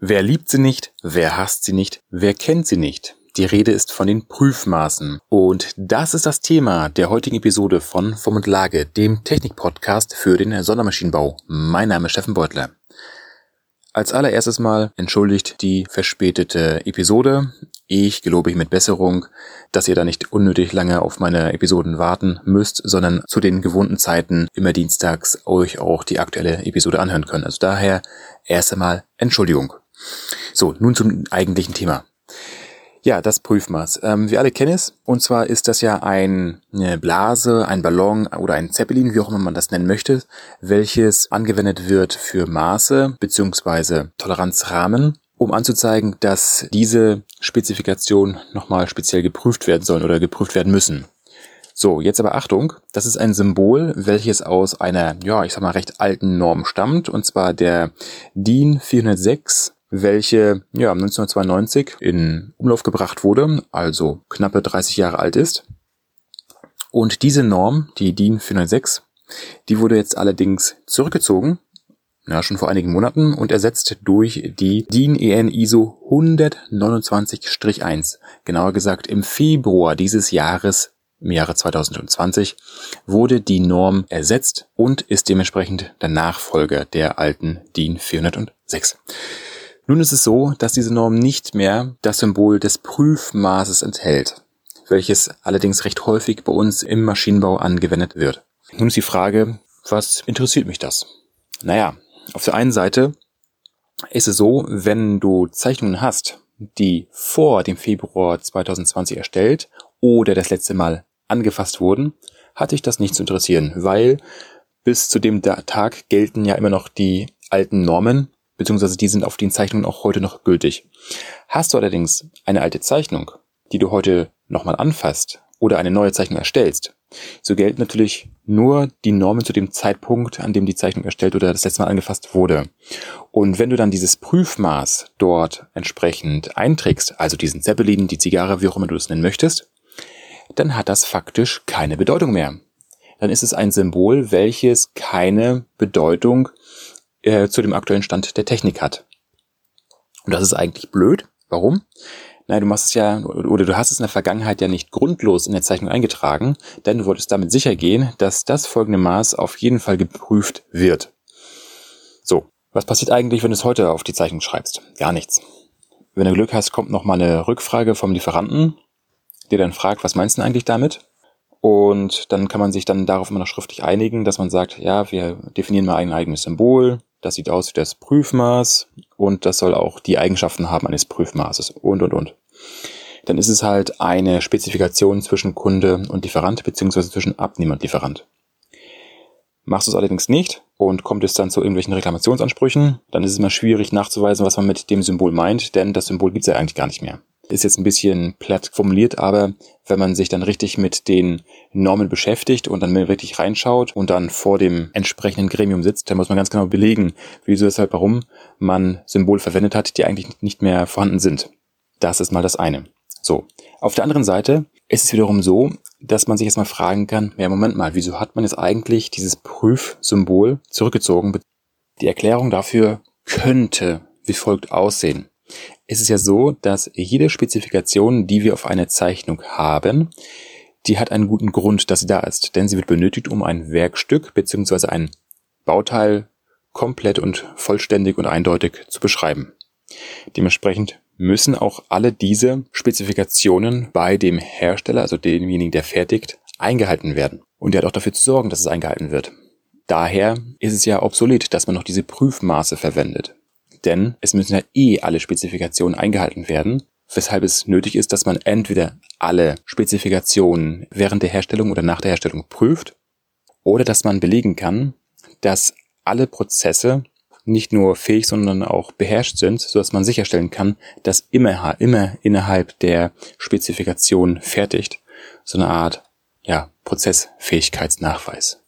Wer liebt sie nicht? Wer hasst sie nicht? Wer kennt sie nicht? Die Rede ist von den Prüfmaßen. Und das ist das Thema der heutigen Episode von Form und Lage, dem Technik-Podcast für den Sondermaschinenbau. Mein Name ist Steffen Beutler. Als allererstes mal entschuldigt die verspätete Episode. Ich gelobe mit Besserung, dass ihr da nicht unnötig lange auf meine Episoden warten müsst, sondern zu den gewohnten Zeiten immer dienstags euch auch die aktuelle Episode anhören könnt. Also daher erst einmal Entschuldigung. So, nun zum eigentlichen Thema. Ja, das Prüfmaß. Ähm, wir alle kennen es. Und zwar ist das ja ein, eine Blase, ein Ballon oder ein Zeppelin, wie auch immer man das nennen möchte, welches angewendet wird für Maße beziehungsweise Toleranzrahmen um anzuzeigen, dass diese Spezifikationen nochmal speziell geprüft werden sollen oder geprüft werden müssen. So, jetzt aber Achtung, das ist ein Symbol, welches aus einer, ja, ich sag mal, recht alten Norm stammt, und zwar der DIN 406, welche ja 1992 in Umlauf gebracht wurde, also knappe 30 Jahre alt ist. Und diese Norm, die DIN 406, die wurde jetzt allerdings zurückgezogen ja, schon vor einigen Monaten und ersetzt durch die DIN EN ISO 129-1. Genauer gesagt im Februar dieses Jahres, im Jahre 2020, wurde die Norm ersetzt und ist dementsprechend der Nachfolger der alten DIN 406. Nun ist es so, dass diese Norm nicht mehr das Symbol des Prüfmaßes enthält, welches allerdings recht häufig bei uns im Maschinenbau angewendet wird. Nun ist die Frage, was interessiert mich das? Naja, auf der einen Seite ist es so, wenn du Zeichnungen hast, die vor dem Februar 2020 erstellt oder das letzte Mal angefasst wurden, hatte ich das nicht zu interessieren, weil bis zu dem Tag gelten ja immer noch die alten Normen, beziehungsweise die sind auf den Zeichnungen auch heute noch gültig. Hast du allerdings eine alte Zeichnung, die du heute nochmal anfasst oder eine neue Zeichnung erstellst, so gelten natürlich nur die Normen zu dem Zeitpunkt, an dem die Zeichnung erstellt oder das letzte Mal angefasst wurde. Und wenn du dann dieses Prüfmaß dort entsprechend einträgst, also diesen Zeppelin, die Zigarre, wie auch immer du es nennen möchtest, dann hat das faktisch keine Bedeutung mehr. Dann ist es ein Symbol, welches keine Bedeutung äh, zu dem aktuellen Stand der Technik hat. Und das ist eigentlich blöd. Warum? Nein, du machst es ja, oder du hast es in der Vergangenheit ja nicht grundlos in der Zeichnung eingetragen, denn du wolltest damit sicher gehen, dass das folgende Maß auf jeden Fall geprüft wird. So, was passiert eigentlich, wenn du es heute auf die Zeichnung schreibst? Gar nichts. Wenn du Glück hast, kommt noch mal eine Rückfrage vom Lieferanten, der dann fragt, was meinst du eigentlich damit? Und dann kann man sich dann darauf immer noch schriftlich einigen, dass man sagt, ja, wir definieren mal ein eigenes Symbol, das sieht aus wie das Prüfmaß und das soll auch die Eigenschaften haben eines Prüfmaßes und, und, und. Dann ist es halt eine Spezifikation zwischen Kunde und Lieferant beziehungsweise zwischen Abnehmer und Lieferant. Machst du es allerdings nicht und kommt es dann zu irgendwelchen Reklamationsansprüchen, dann ist es immer schwierig nachzuweisen, was man mit dem Symbol meint, denn das Symbol gibt es ja eigentlich gar nicht mehr. Ist jetzt ein bisschen platt formuliert, aber wenn man sich dann richtig mit den Normen beschäftigt und dann wirklich reinschaut und dann vor dem entsprechenden Gremium sitzt, dann muss man ganz genau belegen, wieso, weshalb, warum man Symbole verwendet hat, die eigentlich nicht mehr vorhanden sind. Das ist mal das eine. So. Auf der anderen Seite ist es wiederum so, dass man sich jetzt mal fragen kann, ja, Moment mal, wieso hat man jetzt eigentlich dieses Prüfsymbol zurückgezogen? Die Erklärung dafür könnte wie folgt aussehen. Es ist ja so, dass jede Spezifikation, die wir auf einer Zeichnung haben, die hat einen guten Grund, dass sie da ist. Denn sie wird benötigt, um ein Werkstück bzw. ein Bauteil komplett und vollständig und eindeutig zu beschreiben. Dementsprechend müssen auch alle diese Spezifikationen bei dem Hersteller, also demjenigen, der fertigt, eingehalten werden. Und der hat auch dafür zu sorgen, dass es eingehalten wird. Daher ist es ja obsolet, dass man noch diese Prüfmaße verwendet. Denn es müssen ja eh alle Spezifikationen eingehalten werden, weshalb es nötig ist, dass man entweder alle Spezifikationen während der Herstellung oder nach der Herstellung prüft oder dass man belegen kann, dass alle Prozesse nicht nur fähig, sondern auch beherrscht sind, so dass man sicherstellen kann, dass immer, immer innerhalb der Spezifikation fertigt. So eine Art, ja, Prozessfähigkeitsnachweis.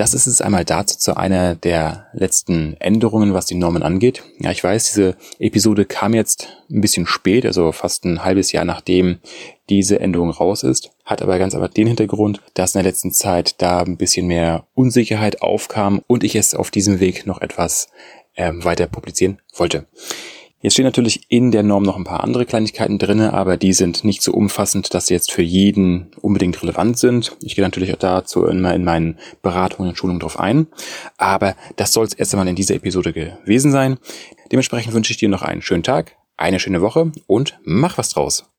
Das ist es einmal dazu zu einer der letzten Änderungen, was die Normen angeht. Ja, ich weiß, diese Episode kam jetzt ein bisschen spät, also fast ein halbes Jahr nachdem diese Änderung raus ist, hat aber ganz einfach den Hintergrund, dass in der letzten Zeit da ein bisschen mehr Unsicherheit aufkam und ich es auf diesem Weg noch etwas äh, weiter publizieren wollte. Jetzt stehen natürlich in der Norm noch ein paar andere Kleinigkeiten drinne, aber die sind nicht so umfassend, dass sie jetzt für jeden unbedingt relevant sind. Ich gehe natürlich auch dazu immer in meinen Beratungen und Schulungen drauf ein. Aber das soll es erst einmal in dieser Episode gewesen sein. Dementsprechend wünsche ich dir noch einen schönen Tag, eine schöne Woche und mach was draus.